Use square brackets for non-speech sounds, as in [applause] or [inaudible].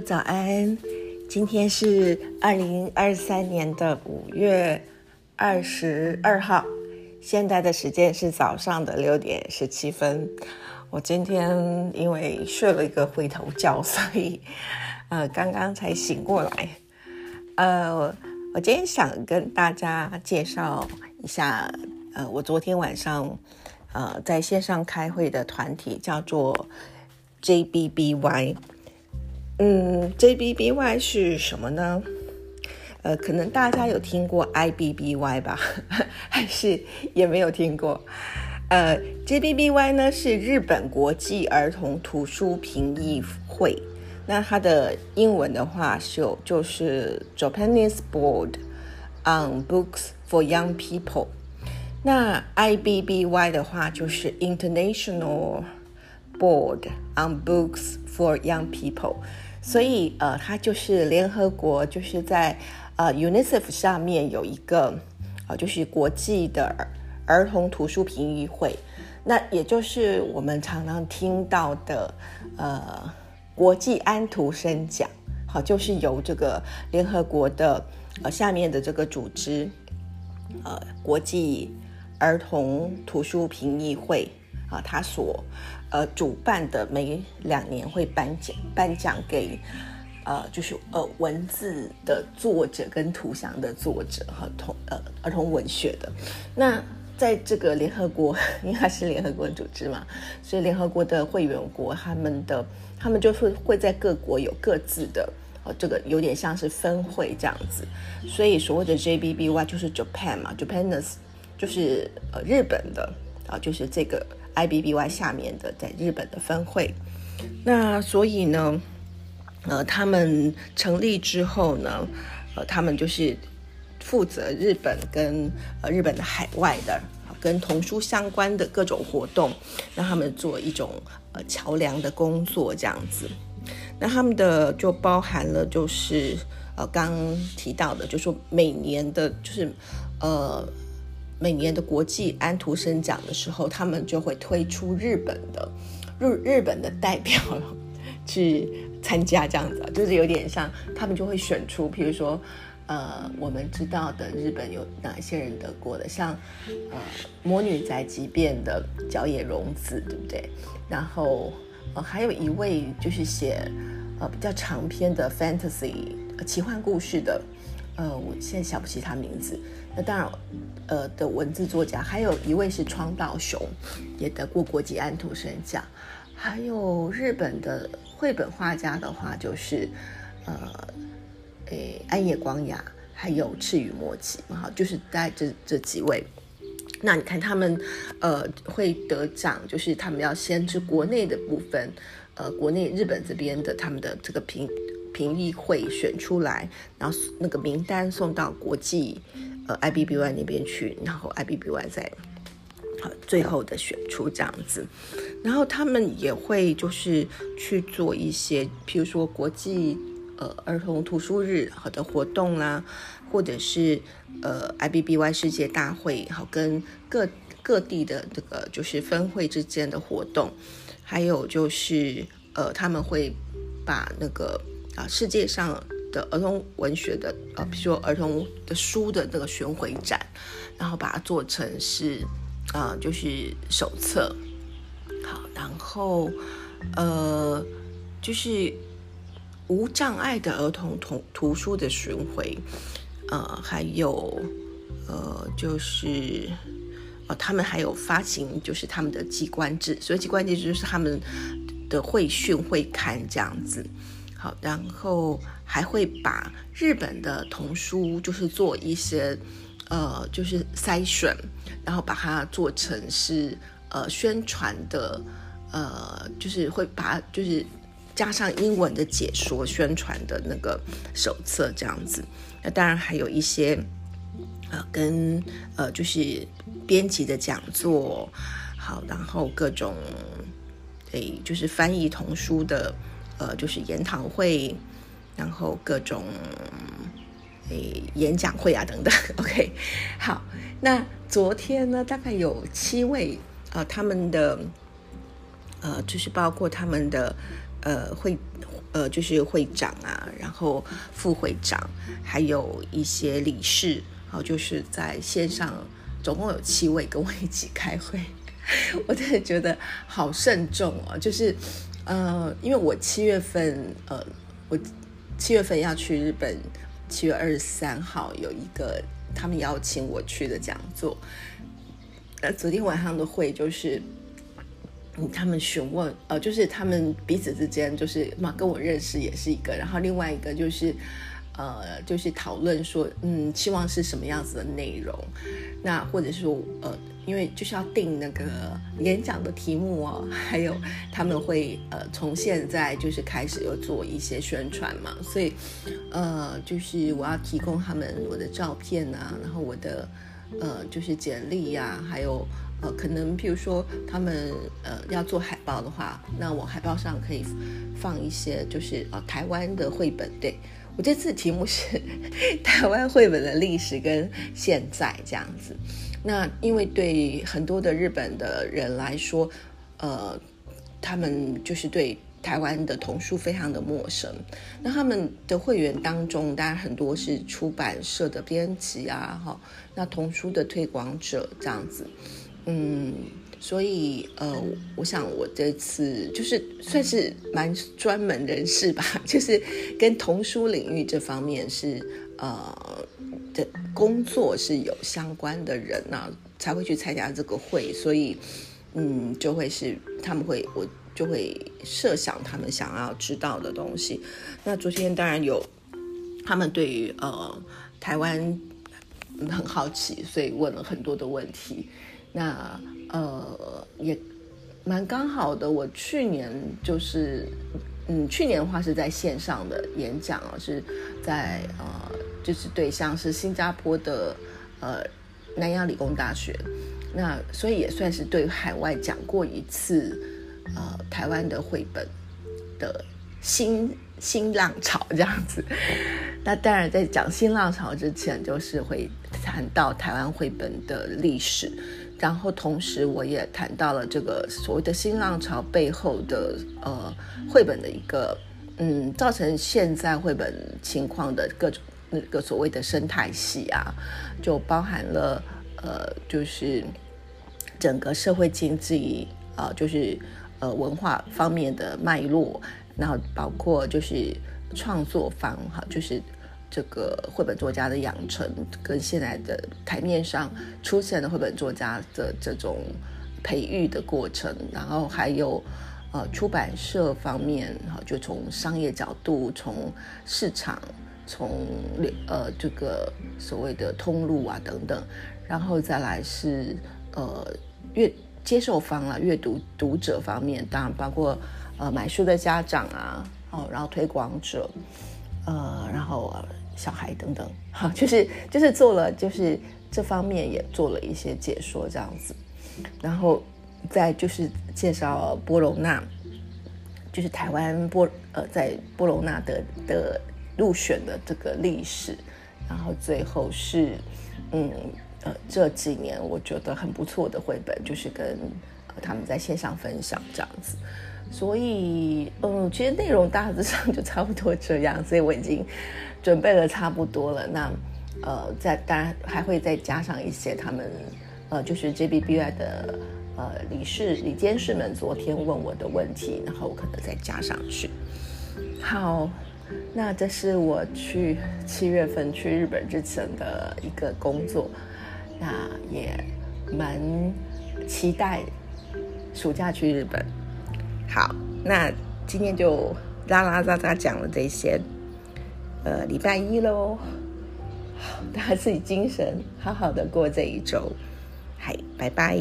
早安！今天是二零二三年的五月二十二号，现在的时间是早上的六点十七分。我今天因为睡了一个回头觉，所以呃刚刚才醒过来。呃，我今天想跟大家介绍一下，呃，我昨天晚上呃在线上开会的团体叫做 JBBY。嗯，JBBY 是什么呢？呃，可能大家有听过 IBBY 吧，还是也没有听过？呃，JBBY 呢是日本国际儿童图书评议会，那它的英文的话是有就是 Japanese Board on Books for Young People。那 IBBY 的话就是 International Board on Books for Young People。所以，呃，它就是联合国，就是在呃 UNICEF 上面有一个，呃，就是国际的儿童图书评议会，那也就是我们常常听到的，呃，国际安徒生奖，好，就是由这个联合国的呃下面的这个组织，呃，国际儿童图书评议会。啊，他所呃主办的每两年会颁奖颁奖给呃就是呃文字的作者跟图像的作者和童呃儿童文学的。那在这个联合国，[laughs] 因为它是联合国组织嘛，所以联合国的会员国他们的他们就是会在各国有各自的呃这个有点像是分会这样子。所以所谓的 JBBY 就是 Japan 嘛，Japanese 就是呃日本的啊，就是这个。IBBY 下面的在日本的分会，那所以呢，呃，他们成立之后呢，呃，他们就是负责日本跟呃日本的海外的跟童书相关的各种活动，让他们做一种呃桥梁的工作这样子。那他们的就包含了就是呃刚提到的，就说每年的就是呃。每年的国际安徒生奖的时候，他们就会推出日本的日日本的代表 [laughs] 去参加，这样子就是有点像他们就会选出，比如说呃，我们知道的日本有哪些人得过的，像呃《魔女宅急便》的角野荣子，对不对？然后呃还有一位就是写呃比较长篇的 fantasy 奇幻故事的。呃，我现在想不起他名字。那当然，呃的文字作家还有一位是川岛雄，也得过国际安徒生奖。还有日本的绘本画家的话，就是呃，诶安野光雅，还有赤羽莫吉嘛，就是在这这几位。那你看他们呃会得奖，就是他们要先知国内的部分，呃，国内日本这边的他们的这个评。评议会选出来，然后那个名单送到国际呃 IBBY 那边去，然后 IBBY 再好最后的选出这样子，然后他们也会就是去做一些，譬如说国际呃儿童图书日好的活动啦，或者是呃 IBBY 世界大会，好跟各各地的这个就是分会之间的活动，还有就是呃他们会把那个。啊，世界上的儿童文学的，呃，比如说儿童的书的那个巡回展，然后把它做成是，啊，就是手册。好，然后，呃，就是无障碍的儿童图图书的巡回，呃，还有，呃，就是，呃，他们还有发行，就是他们的机关志，所以机关志就是他们的会训会刊这样子。好，然后还会把日本的童书，就是做一些，呃，就是筛选，然后把它做成是呃宣传的，呃，就是会把就是加上英文的解说宣传的那个手册这样子。那当然还有一些，呃，跟呃就是编辑的讲座，好，然后各种，诶，就是翻译童书的。呃，就是研讨会，然后各种诶演讲会啊等等。OK，好，那昨天呢，大概有七位呃，他们的呃，就是包括他们的呃会呃，就是会长啊，然后副会长，还有一些理事，好，就是在线上，总共有七位跟我一起开会，[laughs] 我真的觉得好慎重哦，就是呃，因为我七月份，呃，我七月份要去日本，七月二十三号有一个他们邀请我去的讲座，呃，昨天晚上的会就是。他们询问，呃，就是他们彼此之间，就是嘛，跟我认识也是一个，然后另外一个就是，呃，就是讨论说，嗯，期望是什么样子的内容，那或者说，呃，因为就是要定那个演讲的题目哦，还有他们会，呃，从现在就是开始要做一些宣传嘛，所以，呃，就是我要提供他们我的照片啊，然后我的，呃，就是简历呀，还有。呃，可能譬如说他们呃要做海报的话，那我海报上可以放一些就是呃台湾的绘本。对我这次题目是 [laughs] 台湾绘本的历史跟现在这样子。那因为对很多的日本的人来说，呃，他们就是对台湾的童书非常的陌生。那他们的会员当中，当然很多是出版社的编辑啊，哈，那童书的推广者这样子。嗯，所以呃，我想我这次就是算是蛮专门人士吧，[laughs] 就是跟童书领域这方面是呃的工作是有相关的人呐，才会去参加这个会，所以嗯，就会是他们会我就会设想他们想要知道的东西。那昨天当然有他们对于呃台湾很好奇，所以问了很多的问题。那呃也蛮刚好的，我去年就是嗯去年的话是在线上的演讲啊，是在呃就是对象是新加坡的呃南洋理工大学，那所以也算是对海外讲过一次呃台湾的绘本的新新浪潮这样子。[laughs] 那当然在讲新浪潮之前，就是会谈到台湾绘本的历史。然后同时，我也谈到了这个所谓的新浪潮背后的呃绘本的一个嗯，造成现在绘本情况的各种那个所谓的生态系啊，就包含了呃，就是整个社会经济啊，就是呃文化方面的脉络，然后包括就是创作方哈，就是。这个绘本作家的养成，跟现在的台面上出现的绘本作家的这种培育的过程，然后还有呃出版社方面，哈，就从商业角度，从市场，从呃这个所谓的通路啊等等，然后再来是呃阅接受方啊，阅读读者方面，当然包括呃买书的家长啊，哦，然后推广者，呃，然后。小孩等等，[laughs] 哈，就是就是做了，就是这方面也做了一些解说这样子，然后再就是介绍波隆纳，就是台湾波呃在波隆纳的的入选的这个历史，然后最后是嗯呃这几年我觉得很不错的绘本，就是跟他们在线上分享这样子。所以，嗯，其实内容大致上就差不多这样，所以我已经准备了差不多了。那，呃，再当然还会再加上一些他们，呃，就是 JBBI 的呃理事、理监事们昨天问我的问题，然后我可能再加上去。好，那这是我去七月份去日本之前的一个工作，那也蛮期待暑假去日本。好，那今天就拉拉杂杂讲了这些，呃，礼拜一喽，大家自己精神好好的过这一周，嗨，拜拜。